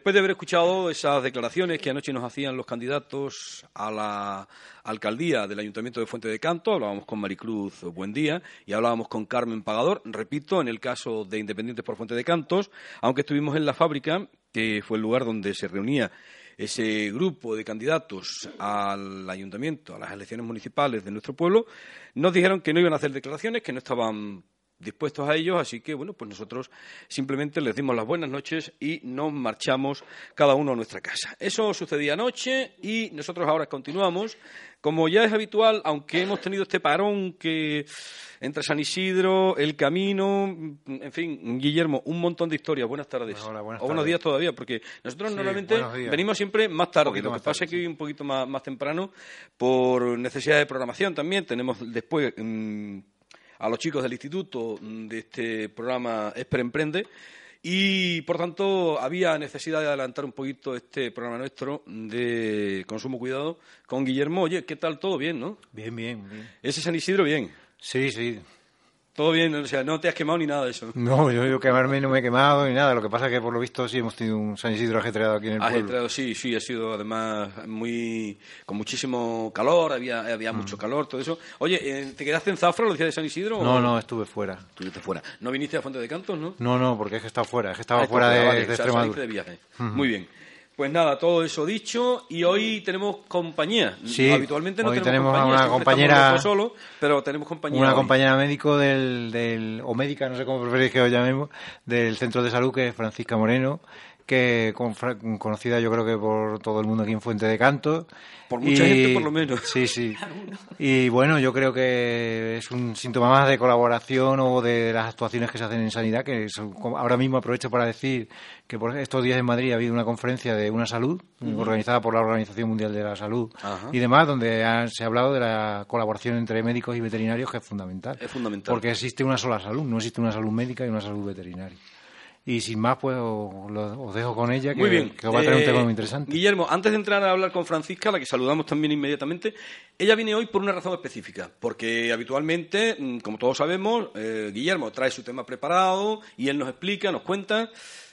Después de haber escuchado esas declaraciones que anoche nos hacían los candidatos a la alcaldía del Ayuntamiento de Fuente de Canto, hablábamos con Maricruz Buendía y hablábamos con Carmen Pagador, repito, en el caso de Independientes por Fuente de Cantos, aunque estuvimos en la fábrica, que fue el lugar donde se reunía ese grupo de candidatos al ayuntamiento, a las elecciones municipales de nuestro pueblo, nos dijeron que no iban a hacer declaraciones, que no estaban dispuestos a ellos, así que bueno, pues nosotros simplemente les dimos las buenas noches y nos marchamos cada uno a nuestra casa. Eso sucedía anoche y nosotros ahora continuamos. Como ya es habitual, aunque hemos tenido este parón que entre San Isidro, el camino, en fin, Guillermo, un montón de historias. Buenas tardes. Hola, buenas o buenos tardes. días todavía, porque nosotros Sí, normalmente venimos siempre más tarde. Lo que pasa tarde, es que hoy sí. un poquito más, más temprano por necesidad de programación también. Tenemos después mm, a los chicos del instituto mm, de este programa Esper Emprende. Y, por tanto, había necesidad de adelantar un poquito este programa nuestro de Consumo Cuidado con Guillermo. Oye, ¿qué tal? ¿Todo bien, no? Bien, bien, bien. Ese San Isidro, bien. Sí, sí. Todo bien, o sea, no te has quemado ni nada de eso. No, yo, yo quemarme no me he quemado ni nada. Lo que pasa es que por lo visto sí hemos tenido un San Isidro ajetreado aquí en el pueblo. Ajetreado, sí, sí, ha sido además muy con muchísimo calor, había, había mucho calor, todo eso. Oye, eh, ¿te quedaste en Zafra los días de San Isidro? o- No, no, estuve fuera. Estuviste fuera. ¿No viniste a Fuente de Cantos, no? No, no, porque es que he estado fuera. Es que estaba Ah, fuera de, de sea, Extremadura. de viaje. Muy bien. Pues nada, todo eso dicho y hoy tenemos compañía. Sí, Habitualmente no hoy tenemos, tenemos a compañía, una siempre compañera- solos, pero tenemos compañía. Una hoy. compañera médico del, del, o médica, no sé cómo preferís que lo llamemos, del centro de salud, que es Francisca Moreno, que con- conocida yo creo que por todo el mundo aquí en Fuente de Canto. Por mucha gente, por lo menos. Sí, sí. Y bueno, yo creo que es un síntoma más de colaboración o de las actuaciones que se hacen en sanidad, que son- ahora mismo aprovecho para decir que por estos días en Madrid ha habido una conferencia de una salud, organizada por la Organización Mundial de la Salud Ajá. y demás, donde ha- se ha hablado de la colaboración entre médicos y veterinarios, que es fundamental. Es fundamental. Porque existe una sola salud, no existe una salud médica y una salud veterinaria. Y sin más, pues os, lo- os dejo con ella, que, Muy bien. que os va a traer un Eh, tema muy interesante. Guillermo, antes de entrar a hablar con Francisca, a la que saludamos también inmediatamente, ella viene hoy por una razón específica, porque habitualmente, mm, como todos sabemos, eh, Guillermo trae su tema preparado y él nos explica, nos cuenta,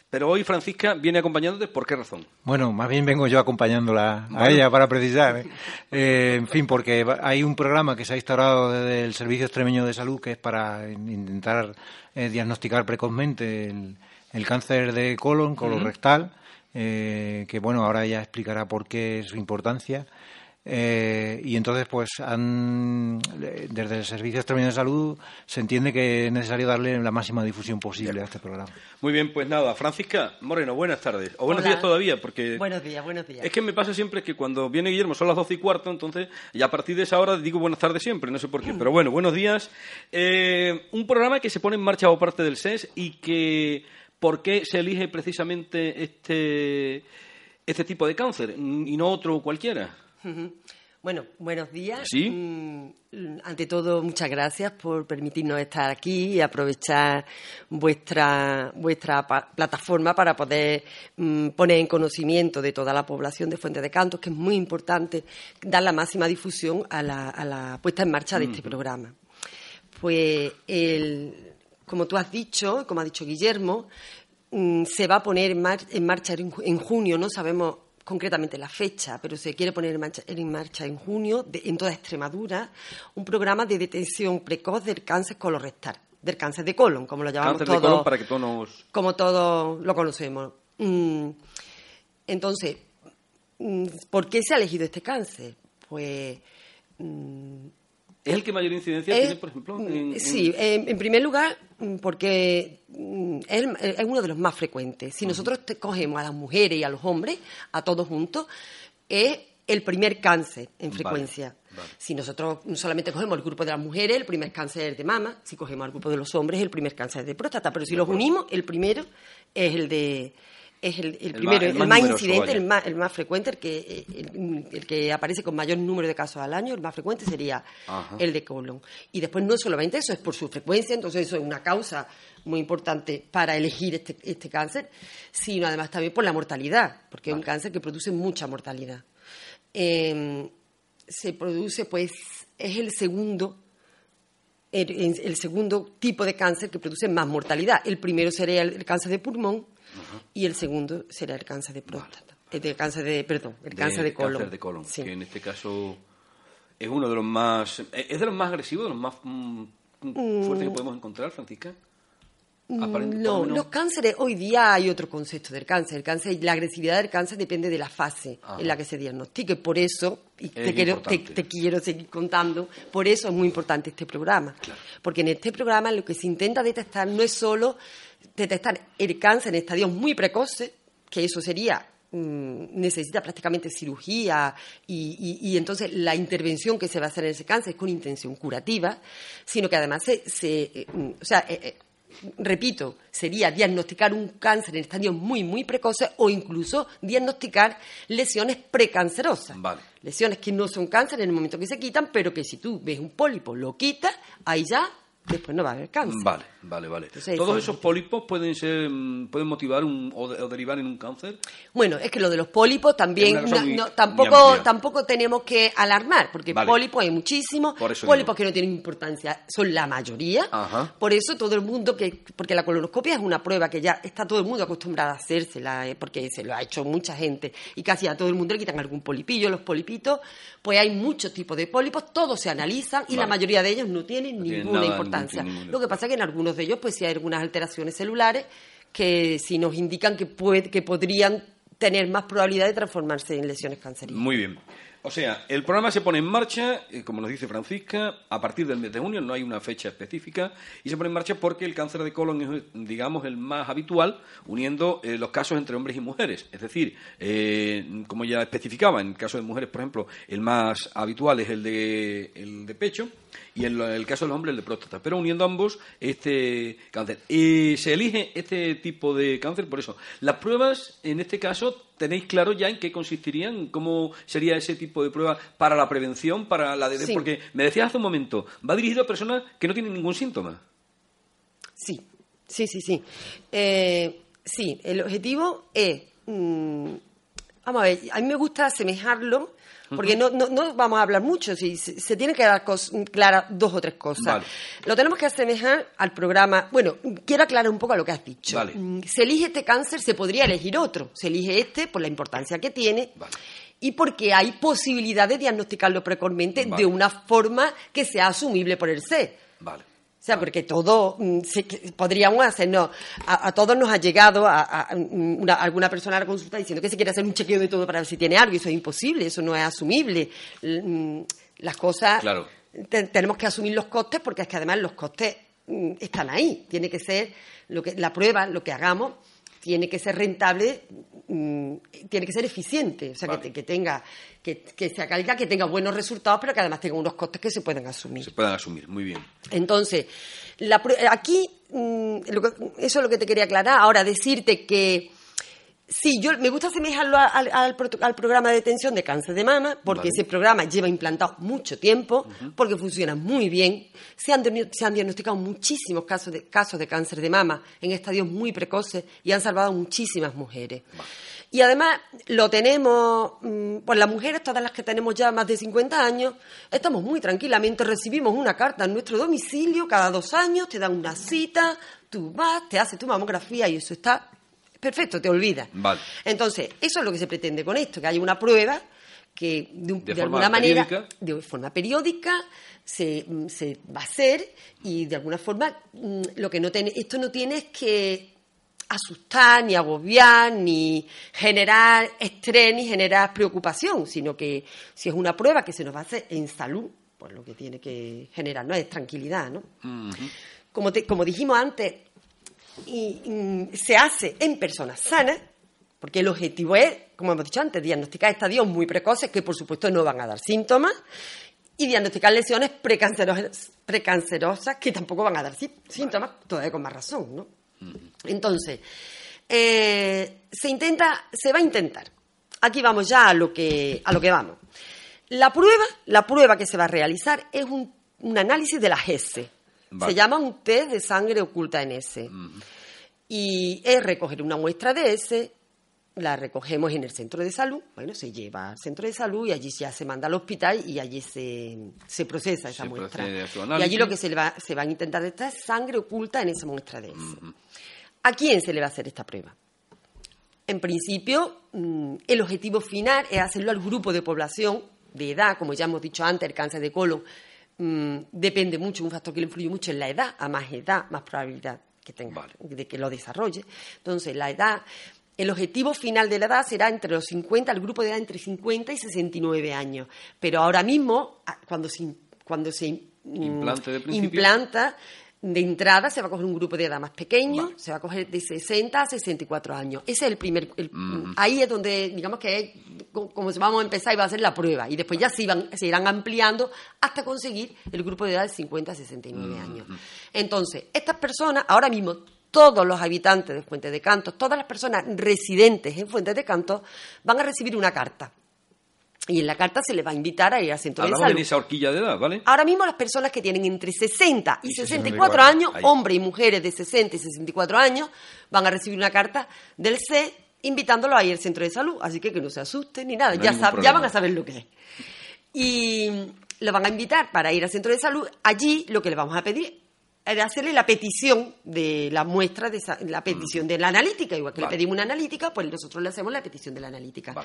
pero hoy Francisca viene acompañándote, ¿por qué razón? Bueno, más bien vengo yo acompañándola a ella para precisar. ¿eh? Eh, en fin, porque hay un programa que se ha instaurado desde el Servicio Extremeño de Salud que es para in- intentar eh, diagnosticar precozmente el, el cáncer de colon, colorectal, eh, que bueno, ahora ella explicará por qué es su importancia. Eh, y entonces, pues, han, desde el Servicio Extremeño de Salud se entiende que es necesario darle la máxima difusión posible a este programa. Muy bien, pues nada, Francisca Moreno, buenas tardes, o buenos Hola. días todavía, porque... Buenos días, buenos días. Es que me pasa siempre que cuando viene Guillermo son las doce y cuarto, entonces, y a partir de esa hora digo buenas tardes siempre, no sé por qué. Pero bueno, buenos días. Eh, un programa que se pone en marcha por parte del SES y que, ¿por qué se elige precisamente este, este tipo de cáncer y no otro cualquiera? Bueno, buenos días. Sí. Mm, Ante todo, muchas gracias por permitirnos estar aquí y aprovechar vuestra, vuestra pa- plataforma para poder mm, poner en conocimiento de toda la población de Fuente de Cantos, que es muy importante dar la máxima difusión a la, a la puesta en marcha de este programa. Pues, el- como tú has dicho, como ha dicho Guillermo, mm, se va a poner en, mar- en marcha en, ju- en junio, no sabemos concretamente la fecha, pero se quiere poner en marcha en, marcha en junio en toda Extremadura un programa de detención precoz del cáncer colorectal, del cáncer de colon, como lo llamamos Cáncer de colon para que todos nos... como todos lo conocemos. Mm, Entonces, mm, ¿por qué se ha elegido este cáncer? Pues ¿Es el que mayor incidencia tiene, por ejemplo? en- en- Sí, en, en primer lugar, porque mm, es, uno de los más frecuentes. Si nosotros te cogemos a las mujeres y a los hombres, a todos juntos, es el primer cáncer en frecuencia. Si nosotros solamente cogemos el grupo de las mujeres, el primer cáncer es de mama. Si cogemos el grupo de los hombres, el primer cáncer es de próstata. Pero si los unimos, el primero es el de es el, primero, el más, incidente, el más, el más, frecuente, el que, el, que aparece con mayor número de casos al año, el más frecuente sería el de colon. Y después no solamente eso, es por su frecuencia, entonces eso es una causa muy importante para elegir este, este cáncer, sino además también por la mortalidad, porque es un cáncer que produce mucha mortalidad. Em, se produce, pues, es el segundo el, segundo tipo de cáncer que produce más mortalidad. El primero sería el, cáncer de pulmón y el segundo será el cáncer de próstata. El eh, cáncer de, perdón, el cáncer de colon. Cáncer de colon, que en este caso es uno de los más, es de los más agresivos, de los más mm, fuertes que podemos encontrar, Francisca. No, los cánceres, hoy día hay otro concepto del cáncer. El cáncer, la agresividad del cáncer depende de la fase en la que se diagnostique. Por eso, y te quiero, te, quiero, seguir contando, por eso es muy importante este programa. Porque en este programa lo que se intenta detectar no es solo detectar el cáncer en estadios muy precoces, que eso sería mm, necesita prácticamente cirugía y, entonces la intervención que se va a hacer en ese cáncer es con intención curativa, sino que además se, eh, mm, o sea, eh, eh, repito, sería diagnosticar un cáncer en estadios muy, muy precoces o incluso diagnosticar lesiones precancerosas. Lesiones que no son cáncer en el momento que se quitan, pero que si tú ves un pólipo, lo quitas, ahí ya después no va a haber cáncer. Vale, vale, vale. ¿Todos esos pólipos pueden ser, mm, pueden motivar o, derivar en un cáncer? Bueno, es que lo de los pólipos también tampoco, tampoco tenemos que alarmar, porque pólipos hay muchísimos, pólipos que no tienen importancia son la mayoría. Por eso todo el mundo que, porque la colonoscopia es una prueba que ya está todo el mundo acostumbrado a hacérsela, eh, porque se lo ha hecho mucha gente y casi a todo el mundo le quitan algún polipillo. Los polipitos, pues hay muchos tipos de pólipos, todos se analizan y la mayoría de ellos no tienen ninguna importancia lo que pasa es que en algunos de ellos pues sí hay algunas alteraciones celulares que sí nos indican que, que podrían tener más probabilidad de transformarse en lesiones cancerígenas. Muy bien. O sea, el programa se pone en marcha, eh, como nos dice Francisca, a partir del mes de junio, no hay una fecha específica, y se pone en marcha porque el cáncer de colon es, digamos, el más habitual, uniendo eh, los casos entre hombres y mujeres. Es decir, eh, como ya especificaba, en el caso de mujeres, por ejemplo, el más habitual es el de, el de pecho, y en el caso de los hombres el de próstata, pero uniendo ambos este cáncer. Y se elige este tipo de cáncer por eso. Las pruebas, en este caso, tenéis claro ya en qué consistirían, cómo sería ese tipo de prueba para la prevención, para la de... Porque me decías hace un momento, va dirigido a personas que no tienen ningún síntoma. Sí, sí, sí, sí. Eh, sí, el objetivo es... Mm, vamos a ver, a mí me gusta asemejarlo porque no, no, vamos a hablar mucho, si, se, tiene que dar claras dos o tres cosas. Lo tenemos que asemejar al programa. Bueno, quiero aclarar un poco a lo que has dicho. Mm, se elige este cáncer, se podría elegir otro. Se elige este por la importancia que tiene. y porque hay posibilidad de diagnosticarlo precozmente de una forma que sea asumible por el C. Vale. O sea, porque todo mm, podríamos hacernos, a, todos nos ha llegado a, alguna persona a la consulta diciendo que se quiere hacer un chequeo de todo para ver si tiene algo, y eso es imposible, eso no es asumible. Mm, las cosas, tenemos que asumir los costes porque es que además los costes mm, están ahí. Tiene que ser lo que, la prueba, lo que hagamos, tiene que ser rentable, mm, tiene que ser eficiente, o sea, que, tenga, que, que sea calidad, que tenga buenos resultados, pero que además tenga unos costes que se puedan asumir. Se puedan asumir, muy bien. Entonces, aquí, mm, eso es lo que te quería aclarar. Ahora, decirte que Sí, yo me gusta asemejarlo al, al, programa de detención de cáncer de mama, porque ese programa lleva implantado mucho tiempo, porque funciona muy bien. Se han, diagnosticado muchísimos casos de, casos de cáncer de mama en estadios muy precoces y han salvado muchísimas mujeres. Y además lo tenemos, mm, pues las mujeres, todas las que tenemos ya más de 50 años, estamos muy tranquilamente, recibimos una carta en nuestro domicilio cada dos años, te dan una cita, tú vas, te haces tu mamografía y eso está perfecto, te olvidas. Entonces, eso es lo que se pretende con esto, que haya una prueba que de, alguna manera, de forma periódica, se, va a hacer y de alguna forma mm, lo que no tiene, esto no tiene es que asustar, ni agobiar, ni generar estrés, ni generar preocupación, sino que si es una prueba que se nos va a hacer en salud, pues lo que tiene que generar no es tranquilidad, ¿no? como, como dijimos antes, y, se hace en personas sanas, Porque el objetivo es, como hemos dicho antes, diagnosticar estadios muy precoces que, por supuesto, no van a dar síntomas y diagnosticar lesiones precancerosas, precancerosas que tampoco van a dar síntomas, todavía con más razón, ¿no? Entonces, eh, se intenta, se va a intentar. Aquí vamos ya a lo que, a lo que vamos. La prueba, la prueba que se va a realizar es un, análisis de la Se llama un test de sangre oculta en S. Y es recoger una muestra de S, la recogemos en el centro de salud, bueno, se lleva al centro de salud y allí ya se manda al hospital y allí se, se procesa esa muestra. Y allí lo que se, va, se va a intentar detectar es sangre oculta en esa muestra de S. ¿A quién se le va a hacer esta prueba? En principio, mm, el objetivo final es hacerlo al grupo de población de edad, como ya hemos dicho antes, el cáncer de colon mm, depende mucho, un factor que le influye mucho en la edad, a más edad, más probabilidad que tenga de que lo desarrolle. Entonces, la edad, el objetivo final de la edad será entre los 50, el grupo de edad entre 50 y 69 años. Pero ahora mismo, cuando se, cuando se mm, implanta, de entrada se va a coger un grupo de edad más pequeño, se va a coger de 60 a 64 años. Ese es el primer. Ahí es donde, digamos que es como vamos a empezar y va a ser la prueba. Y después ya se, se irán ampliando hasta conseguir el grupo de edad de 50 a 69 años. Entonces, estas personas, ahora mismo, todos los habitantes de Fuentes de Canto, todas las personas residentes en Fuentes de Canto, van a recibir una carta y en la carta se les va a invitar a ir al centro de salud. en esa horquilla de edad, ¿vale? Ahora mismo las personas que tienen entre 60 y, 64, años, hombres y mujeres de 60 y 64 años, van a recibir una carta del C invitándolos a ir al centro de salud. Así que que no se asusten ni nada, ya, ya van a saber lo que es. Y lo van a invitar para ir al centro de salud. Allí lo que le vamos a pedir de hacerle la petición de la muestra, de la petición de la analítica, igual que le pedimos una analítica, pues nosotros le hacemos la petición de la analítica.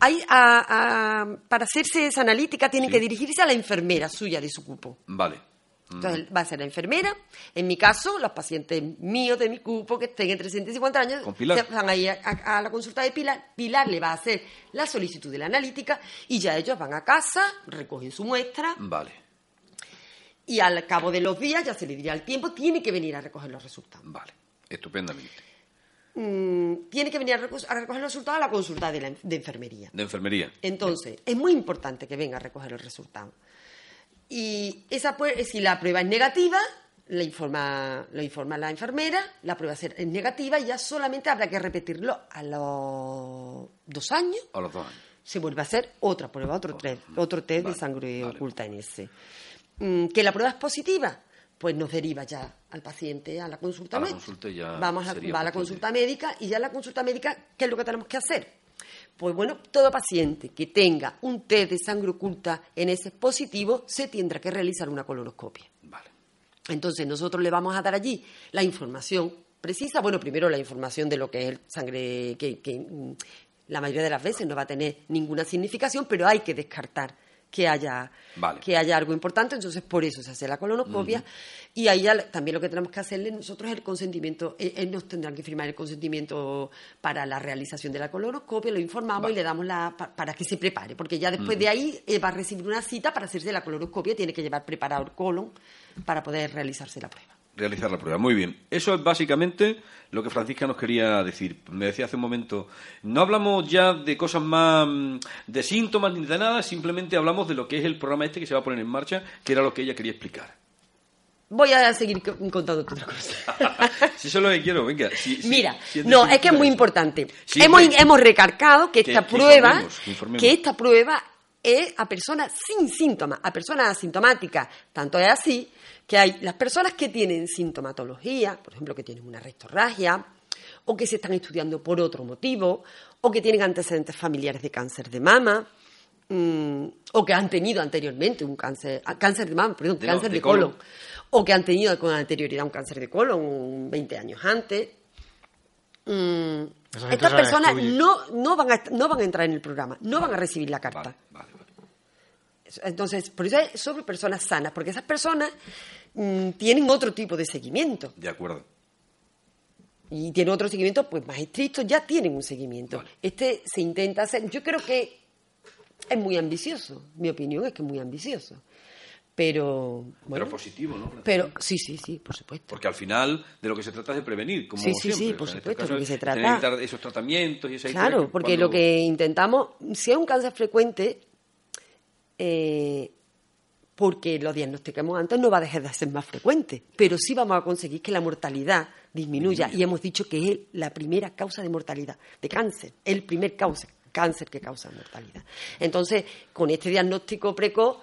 Hay, para hacerse esa analítica tiene que dirigirse a la enfermera suya de su cupo. Vale. Entonces va a ser la enfermera. En mi caso, los pacientes míos de mi cupo que estén entre 60 y 50 años van a ir a, la consulta de Pilar. Pilar le va a hacer la solicitud de la analítica y ya ellos van a casa, recogen su muestra. Vale y al cabo de los días, ya se le diría el tiempo, tiene que venir a recoger los resultados. Vale, estupendamente. Mm, tiene que venir a, recoger los resultados a la consulta de, enfermería. De enfermería. Entonces, es muy importante que venga a recoger el resultado. Y esa si la prueba es negativa, le informa, lo informa la enfermera, la prueba es negativa y ya solamente habrá que repetirlo a los dos años. A los dos años. Se vuelve a hacer otra prueba, otro test, otro test de sangre oculta en ese. Mm, que la prueba es positiva, pues nos deriva ya al paciente a la consulta médica. Vamos a, va a la consulta médica y ya la consulta médica, ¿qué es lo que tenemos que hacer? Pues bueno, todo paciente que tenga un test de sangre oculta en ese positivo se tendrá que realizar una colonoscopia. Vale. Entonces nosotros le vamos a dar allí la información precisa, bueno, primero la información de lo que es el sangre, que, que mm, la mayoría de las veces no va a tener ninguna significación, pero hay que descartar que haya, que haya algo importante, entonces por eso se hace la colonoscopia. Y ahí también lo que tenemos que hacerle nosotros es el consentimiento, él, nos tendrá que firmar el consentimiento para la realización de la colonoscopia, lo informamos y le damos la para que se prepare, porque ya después de ahí va a recibir una cita para hacerse la colonoscopia, tiene que llevar preparado el colon para poder realizarse la prueba realizar la prueba. Muy bien. Eso es básicamente lo que Francisca nos quería decir. Me decía hace un momento, no hablamos ya de cosas más mm, de síntomas ni de nada, simplemente hablamos de lo que es el programa este que se va a poner en marcha, que era lo que ella quería explicar. Voy a seguir contando otra cosa. si eso es lo que quiero, venga. Mira, no, es que es muy importante. hemos, hemos recargado que esta prueba, que esta prueba es a personas sin síntomas, a personas asintomáticas. Tanto es así que hay las personas que tienen sintomatología, por ejemplo, que tienen una rectorragia, o que se están estudiando por otro motivo, o que tienen antecedentes familiares de cáncer de mama, mm, o que han tenido anteriormente un cáncer, ah, cáncer de mama, perdón, cáncer de, colon, o que han tenido con anterioridad un cáncer de colon 20 años antes. Mm, estas personas no, no, van a, no van a entrar en el programa, no van a recibir la carta. Entonces, por eso es sobre personas sanas, porque esas personas Mm, tienen otro tipo de seguimiento. De acuerdo. Y tienen otro seguimiento pues más estricto, ya tienen un seguimiento. Este se intenta hacer, yo creo que es muy ambicioso, mi opinión es que es muy ambicioso. pero bueno, Pero positivo, ¿no? pero sí sí sí por supuesto Porque al final de lo que se trata es de prevenir, como Sí, sí, siempre. sí, por O sea, en supuesto, caso lo que se trata- tener esos tratamientos y esa historia Claro, porque cuando- lo que intentamos, si es un cáncer frecuente, eh, porque lo diagnosticamos antes, no va a dejar de ser más frecuente, pero sí vamos a conseguir que la mortalidad disminuya. Y hemos dicho que es la primera causa de mortalidad, de cáncer, el primer causa, cáncer que causa mortalidad. Entonces, con este diagnóstico precoz,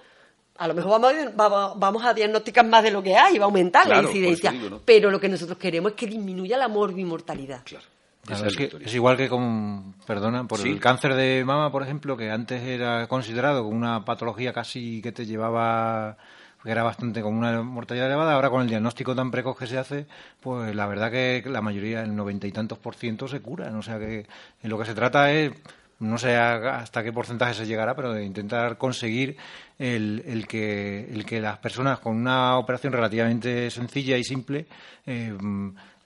a lo mejor vamos a, vamos- vamos a diagnosticar más de lo que hay, va a aumentar Claro, la incidencia. digo, ¿no? Pero lo que nosotros queremos es que disminuya la morbimortalidad. Claro. Claro, es, que igual que con, perdona, por Sí. el cáncer de mama, por ejemplo, que antes era considerado como una patología casi que te llevaba, que era bastante con una mortalidad elevada, ahora con el diagnóstico tan precoz que se hace, pues la verdad que la mayoría, el noventa y tantos por ciento se curan. O sea que en lo que se trata es, no sé hasta qué porcentaje se llegará, pero de intentar conseguir el, el que, el que las personas con una operación relativamente sencilla y simple eh,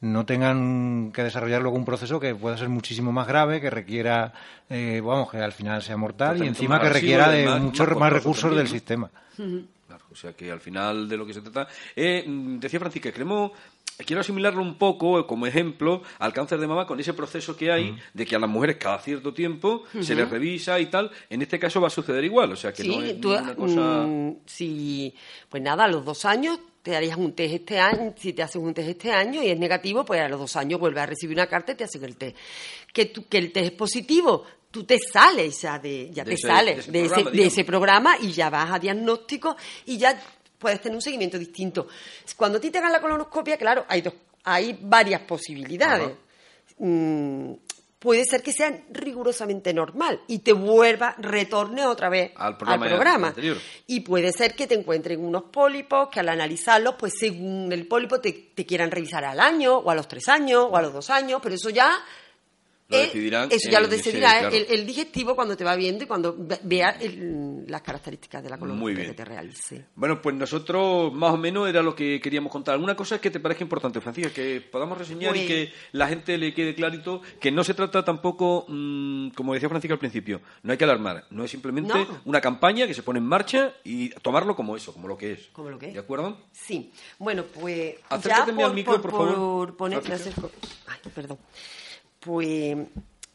no tengan que desarrollar luego un proceso que pueda ser muchísimo más grave, que requiera, eh, vamos, que al final sea mortal y encima que requiera de más- muchos más recursos también, del ¿no? sistema. Claro, o sea que al final de lo que se trata. Eh, decía Francisca, queremos. Quiero asimilarlo un poco eh, como ejemplo al cáncer de mama con ese proceso que hay de que a las mujeres cada cierto tiempo se les revisa y tal. En este caso va a suceder igual, o sea que Sí, no es tú, una cosa. mm, si, pues nada, a los dos años te harías un test este año, si te haces un test este año y es negativo, pues a los dos años vuelves a recibir una carta y te hacen el test. Que, tú- que el test es positivo, tú te sales ya de, ya De te ese- sales de ese de ese, programa, de ese programa y ya vas a diagnóstico y ya puedes tener un seguimiento distinto. Cuando a ti te hagan la colonoscopia, claro, hay dos, hay varias posibilidades. Mm, puede ser que sea rigurosamente normal y te vuelva, retorne otra vez Al programa programa. anterior. Y puede ser que te encuentren unos pólipos que al analizarlos, pues según el pólipo te, te quieran revisar al año, o a los tres años, o a los dos años, pero eso ya... Lo eh, decidirán eso ya lo decidirá claro. el, el digestivo cuando te va viendo y cuando ve- vea el- las características de la bien. que te realice. Bueno, pues nosotros más o menos era lo que queríamos contar. ¿Alguna cosa que te parezca importante, Francisca? Que podamos reseñar y que la gente le quede clarito que no se trata tampoco, mm, como decía Francisca al principio, no hay que alarmar. No es simplemente No. una campaña que se pone en marcha y tomarlo como eso, como lo que es. Como lo que es. ¿De acuerdo? Sí, bueno, pues Acércate ya al micro, por favor, poner, me Francisca. acerco. Ay, perdón. Pues,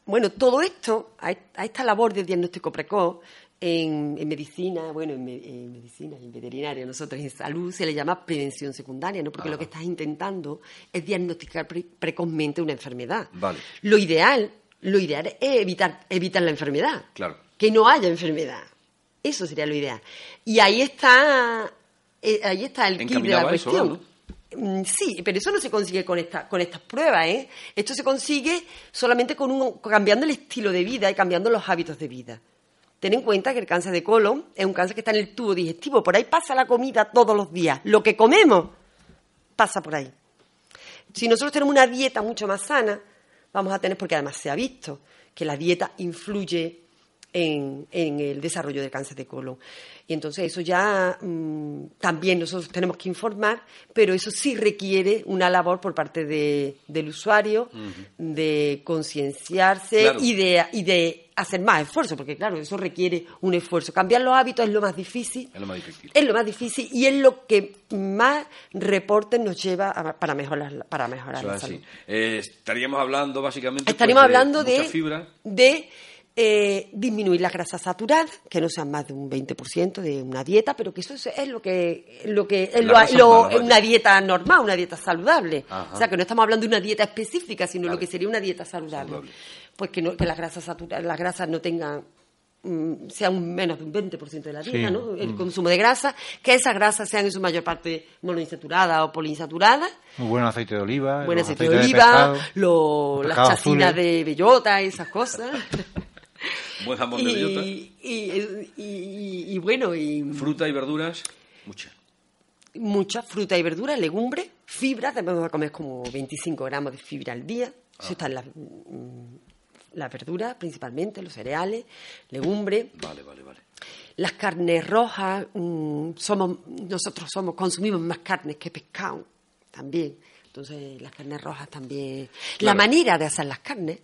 bueno, todo esto, a est- a esta labor de diagnóstico precoz, en, en medicina, bueno, en, me- en medicina en veterinaria, nosotros en salud se le llama prevención secundaria, ¿no? Porque lo que estás intentando es diagnosticar pre- precozmente una enfermedad. Vale. Lo ideal, lo ideal es evitar, evitar la enfermedad. Claro. Que no haya enfermedad. Eso sería lo ideal. Y ahí está, eh, ahí está el kit de la eso, cuestión. Mm, Sí, pero eso no se consigue con, esta, con estas pruebas, ¿eh? Esto se consigue solamente cambiando el estilo de vida y cambiando los hábitos de vida. Ten en cuenta que el cáncer de colon es un cáncer que está en el tubo digestivo. Por ahí pasa la comida todos los días. Lo que comemos pasa por ahí. Si nosotros tenemos una dieta mucho más sana, vamos a tener, porque además se ha visto que la dieta influye en, en el desarrollo del cáncer de colon. Y entonces eso ya mm, también nosotros tenemos que informar, pero eso sí requiere una labor por parte de- del usuario, de concienciarse Claro. y, de, y de hacer más esfuerzo, porque claro, eso requiere un esfuerzo. Cambiar los hábitos es lo más difícil. Es lo más difícil. Es lo más difícil y es lo que más reportes nos lleva a- para mejorar, para mejorar Eso la salud. Eh, estaríamos hablando básicamente. Estaríamos pues, hablando de, mucha fibra. de eh, disminuir las grasas saturadas, que no sean más de un 20% de una dieta, pero que eso es, lo que, lo que es lo- una dieta normal, una dieta saludable. Ajá. O sea, que no estamos hablando de una dieta específica, sino Vale. lo que sería una dieta saludable. Saludable. Pues que, no, que las grasas saturadas, las grasas no tengan mm, sea un menos de un 20% de la dieta, Sí. ¿no? El consumo de grasa, que esas grasas sean en su mayor parte monoinsaturadas o poliinsaturadas, Muy buen aceite de oliva. buen aceite de oliva, pescado, lo- las chacinas azules. de bellota, esas cosas. Buen jamón de bellota. y, y- y- y bueno, y Fruta y verduras, mucha. mucha fruta y verdura, legumbres, fibra, debemos de comer como 25 gramos de fibra al día. Eso está en las mm, las verduras principalmente, los cereales, legumbres. Vale, vale, vale. Las carnes rojas, mm, somos, nosotros somos, consumimos más carnes que pescado también. Entonces, las carnes rojas también. La manera de hacer las carnes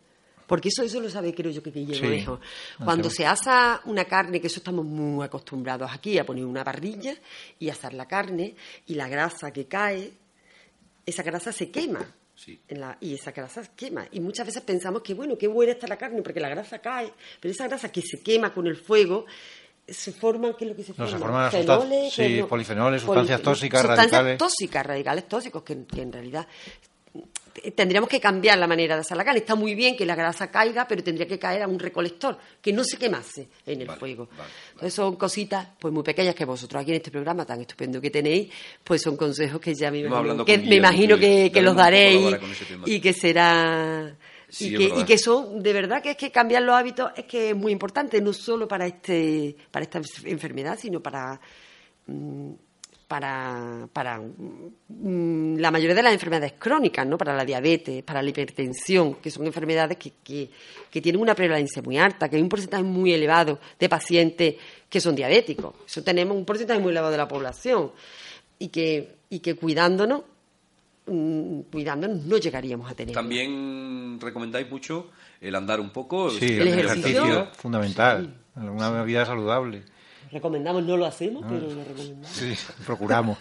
Porque eso, eso lo sabe, creo yo, que Guillermo Cuando se asa una carne, que eso estamos muy acostumbrados aquí, a poner una parrilla y asar la carne, y la grasa que cae, esa grasa se quema. y esa grasa se quema. Y muchas veces pensamos que, bueno, qué buena está la carne, porque la grasa cae, pero esa grasa que se quema con el fuego, se forman, ¿qué es lo que se forma? se forman Fenoles, sí, polifenoles, sustancias tóxicas, sustancias radicales. tóxicas, radicales tóxicos, que en realidad tendríamos que cambiar la manera de hacer la carne. Está muy bien que la grasa caiga, pero tendría que caer a un recolector, que no se quemase en el fuego. Entonces son cositas pues muy pequeñas que vosotros aquí en este programa tan estupendo que tenéis, pues son consejos que ya me imagino que, me imagino que, los daréis y que será... y, que, son, de verdad, que es que cambiar los hábitos es que es muy importante, no solo para, este, para esta enfermedad, sino para... Para, para mm, la mayoría de las enfermedades crónicas, ¿no? para la diabetes, para la hipertensión, que son enfermedades que, que, tienen una prevalencia muy alta, que hay un porcentaje muy elevado de pacientes que son diabéticos. Eso tenemos un porcentaje muy elevado de la población y que, y que cuidándonos, mm, cuidándonos no llegaríamos a tener. También recomendáis mucho el andar un poco. Sí, el, ejercicio, fundamental, una vida saludable recomendamos, no lo hacemos, pero lo recomendamos. Sí, procuramos.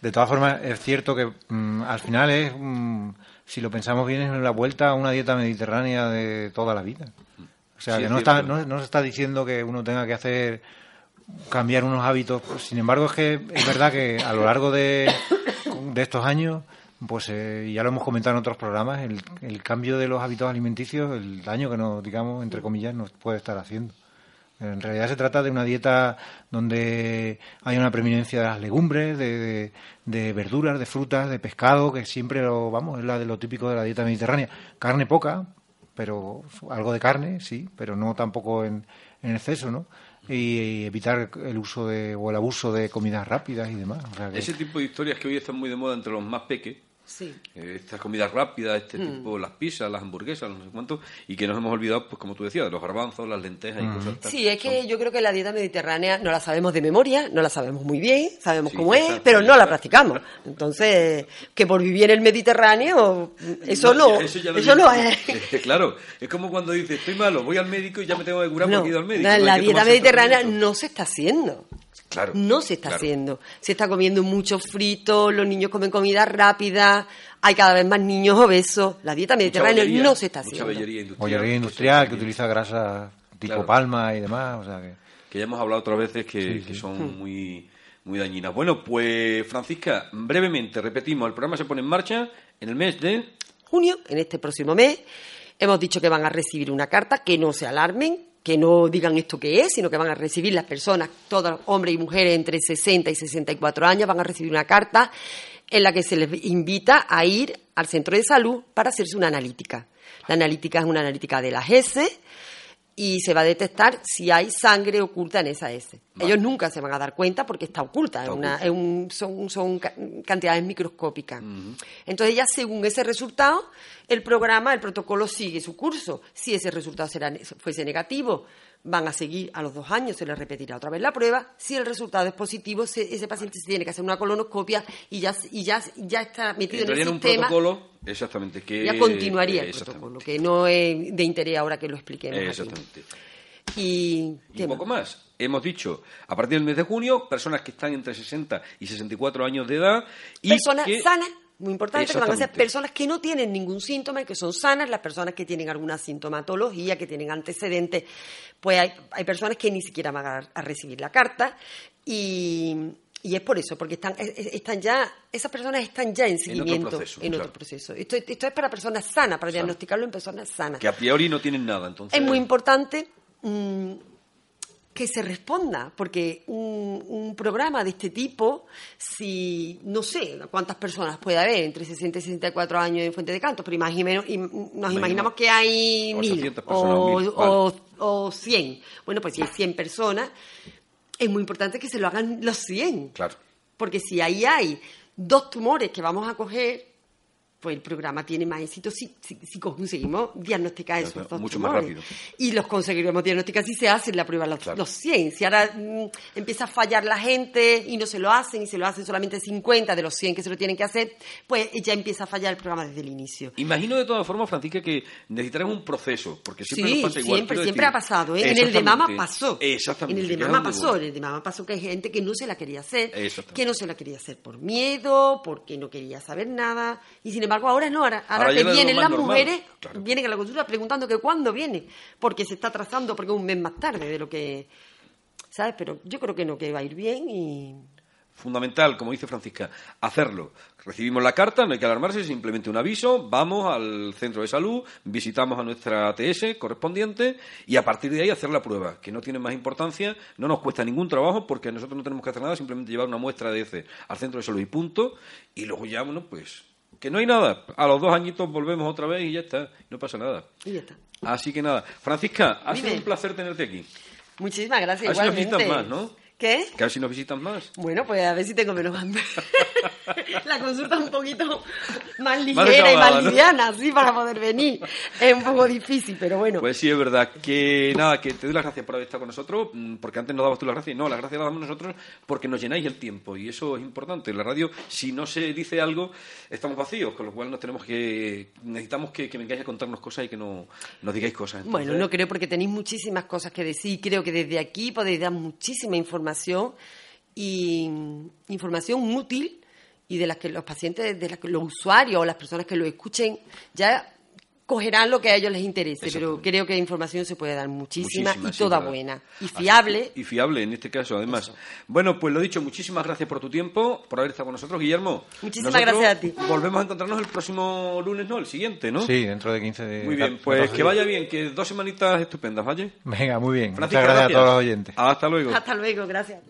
De todas formas, es cierto que mm, al final es, mm, si lo pensamos bien, es la vuelta a una dieta mediterránea de toda la vida. O sea, que no, está, no, se está diciendo que uno tenga que hacer cambiar unos hábitos. Sin embargo, es que es verdad que a lo largo de, de estos años, pues eh, ya lo hemos comentado en otros programas, el, el cambio de los hábitos alimenticios, el daño que nos, digamos, entre comillas, nos puede estar haciendo. En realidad se trata de una dieta donde hay una preeminencia de las legumbres, de, verduras, de frutas, de pescado, que siempre lo, vamos, es la de lo típico de la dieta mediterránea. Carne poca, pero algo de carne, sí, pero no tampoco en, exceso, ¿no? Y, evitar el uso de, o el abuso de comidas rápidas y demás. Ese tipo de historias que hoy están muy de moda entre los más peques, Sí. Eh, estas comidas rápidas, este mm. tipo, las pizzas, las hamburguesas, no sé cuánto, y que nos hemos olvidado, pues como tú decías, de los garbanzos, las lentejas y mm. cosas así. Sí, es que yo creo que la dieta mediterránea no la sabemos de memoria, no la sabemos muy bien, sabemos cómo es, pero no la practicamos. Entonces, que por vivir en el Mediterráneo, eso no, eso, no es. claro, es como cuando dices, estoy malo, voy al médico y ya me tengo que curar porque he ido al médico. la dieta mediterránea no se está haciendo. No se está haciendo. Se está comiendo mucho frito, los niños comen comida rápida, hay cada vez más niños obesos. La dieta mediterránea no se está haciendo. Bollería industrial, que utiliza grasa tipo palma y demás. O sea que... que... ya hemos hablado otras veces que, son hmm. muy, muy dañinas. Bueno, pues Francisca, brevemente repetimos, el programa se pone en marcha en el mes de... Junio, en este próximo mes. Hemos dicho que van a recibir una carta, que no se alarmen, que no digan esto que es, sino que van a recibir las personas, todos hombres y mujeres entre 60 y 64 años, van a recibir una carta en la que se les invita a ir al centro de salud para hacerse una analítica. La analítica es una analítica de las S y se va a detectar si hay sangre oculta en esa S. Ellos nunca se van a dar cuenta porque está oculta, son, cantidades microscópicas. Entonces ya según ese resultado, el programa, el protocolo sigue su curso. Si ese resultado fuese negativo, van a seguir a los dos años, se les repetirá otra vez la prueba. Si el resultado es positivo, ese paciente se tiene que hacer una colonoscopia y ya, y ya, ya está metido en el sistema. Un protocolo, exactamente. Que, ya continuaría el protocolo, que no es de interés ahora que lo expliquemos. Exactamente. Y, un poco más. Hemos dicho, a partir del mes de junio, personas que están entre 60 y 64 años de edad. Y personas sanas muy importante, que van a ser personas que no tienen ningún síntoma y que son sanas, las personas que tienen alguna sintomatología, que tienen antecedentes, pues hay, hay personas que ni siquiera van a, recibir la carta y, y, es por eso, porque están, están ya, esas personas están ya en seguimiento, en otro proceso. Esto, esto, es para personas sanas, para diagnosticarlo en personas sanas. Que a priori no tienen nada, entonces. Es muy importante. Mm, que se responda, porque un, programa de este tipo, si no sé cuántas personas puede haber entre 60 y 64 años en Fuente de Canto, pero imagino, nos imaginamos que hay mil o, o, 100. Bueno, pues si hay 100 personas, es muy importante que se lo hagan los 100. Claro. Porque si ahí hay dos tumores que vamos a coger, pues el programa tiene más éxito si, si, conseguimos diagnosticar esos dos Mucho más rápido. Y los conseguiremos diagnosticar si se hace la prueba los, los 100. Si ahora mm, empieza a fallar la gente y no se lo hacen y se lo hacen solamente 50 de los 100 que se lo tienen que hacer, pues ya empieza a fallar el programa desde el inicio. Imagino de todas formas, Francisca, que necesitaremos un proceso, porque siempre nos pasa igual. Siempre, siempre ha pasado. ¿eh? En el de Mama pasó. Exactamente. En el de Mama pasó. En el de Mama pasó que hay gente que no se la quería hacer, que no se la quería hacer por miedo, porque no quería saber nada. Y sin embargo, ahora no. Ahora, ahora, te vienen las mujeres, vienen a la consulta preguntando que cuándo viene, porque se está trazando, porque es un mes más tarde de lo que. ¿Sabes? Pero yo creo que no, que va a ir bien y fundamental, como dice Francisca, hacerlo. Recibimos la carta, no hay que alarmarse, simplemente un aviso, vamos al centro de salud, visitamos a nuestra ATS correspondiente y a partir de ahí hacer la prueba, que no tiene más importancia, no nos cuesta ningún trabajo porque nosotros no tenemos que hacer nada, simplemente llevar una muestra de ese al centro de salud y punto, y luego ya, bueno, pues que no hay nada. A los dos añitos volvemos otra vez y ya está, no pasa nada. Y ya está. Así que nada. Francisca, ha sido un placer tenerte aquí. Muchísimas gracias. igualmente. más, ¿no? ¿Qué? Que a ver si nos visitan más. Bueno, pues a ver si tengo menos hambre. la consulta un poquito más ligera y más liviana, así, para poder venir. Es un poco difícil, pero bueno. Pues sí, es verdad. Que nada, que te doy las gracias por haber estado con nosotros, mm, porque antes nos dabas tú las gracias. No, las gracias las damos nosotros porque nos llenáis el tiempo y eso es importante. En la radio, si no se dice algo, estamos vacíos, con lo cual nos tenemos que necesitamos que, que vengáis a contarnos cosas y que no, nos digáis cosas. Bueno, no creo porque tenéis muchísimas cosas que decir. Creo que desde aquí podéis dar muchísima información y información útil y de las que los pacientes, de las que los usuarios o las personas que lo escuchen ya cogerán lo que a ellos les interese, pero creo que información se puede dar muchísima, y toda buena. Y fiable. y fiable en este caso, además. Bueno, pues lo dicho, muchísimas gracias por tu tiempo, por haber estado con nosotros, Guillermo. Muchísimas gracias a ti. Volvemos a encontrarnos el próximo lunes, ¿no? El siguiente, ¿no? Sí, dentro de 15 días. Muy bien, pues que vaya bien, que dos semanitas estupendas, ¿vale? Venga, muy bien. Muchas gracias a todos los oyentes. Hasta luego. Hasta luego, gracias.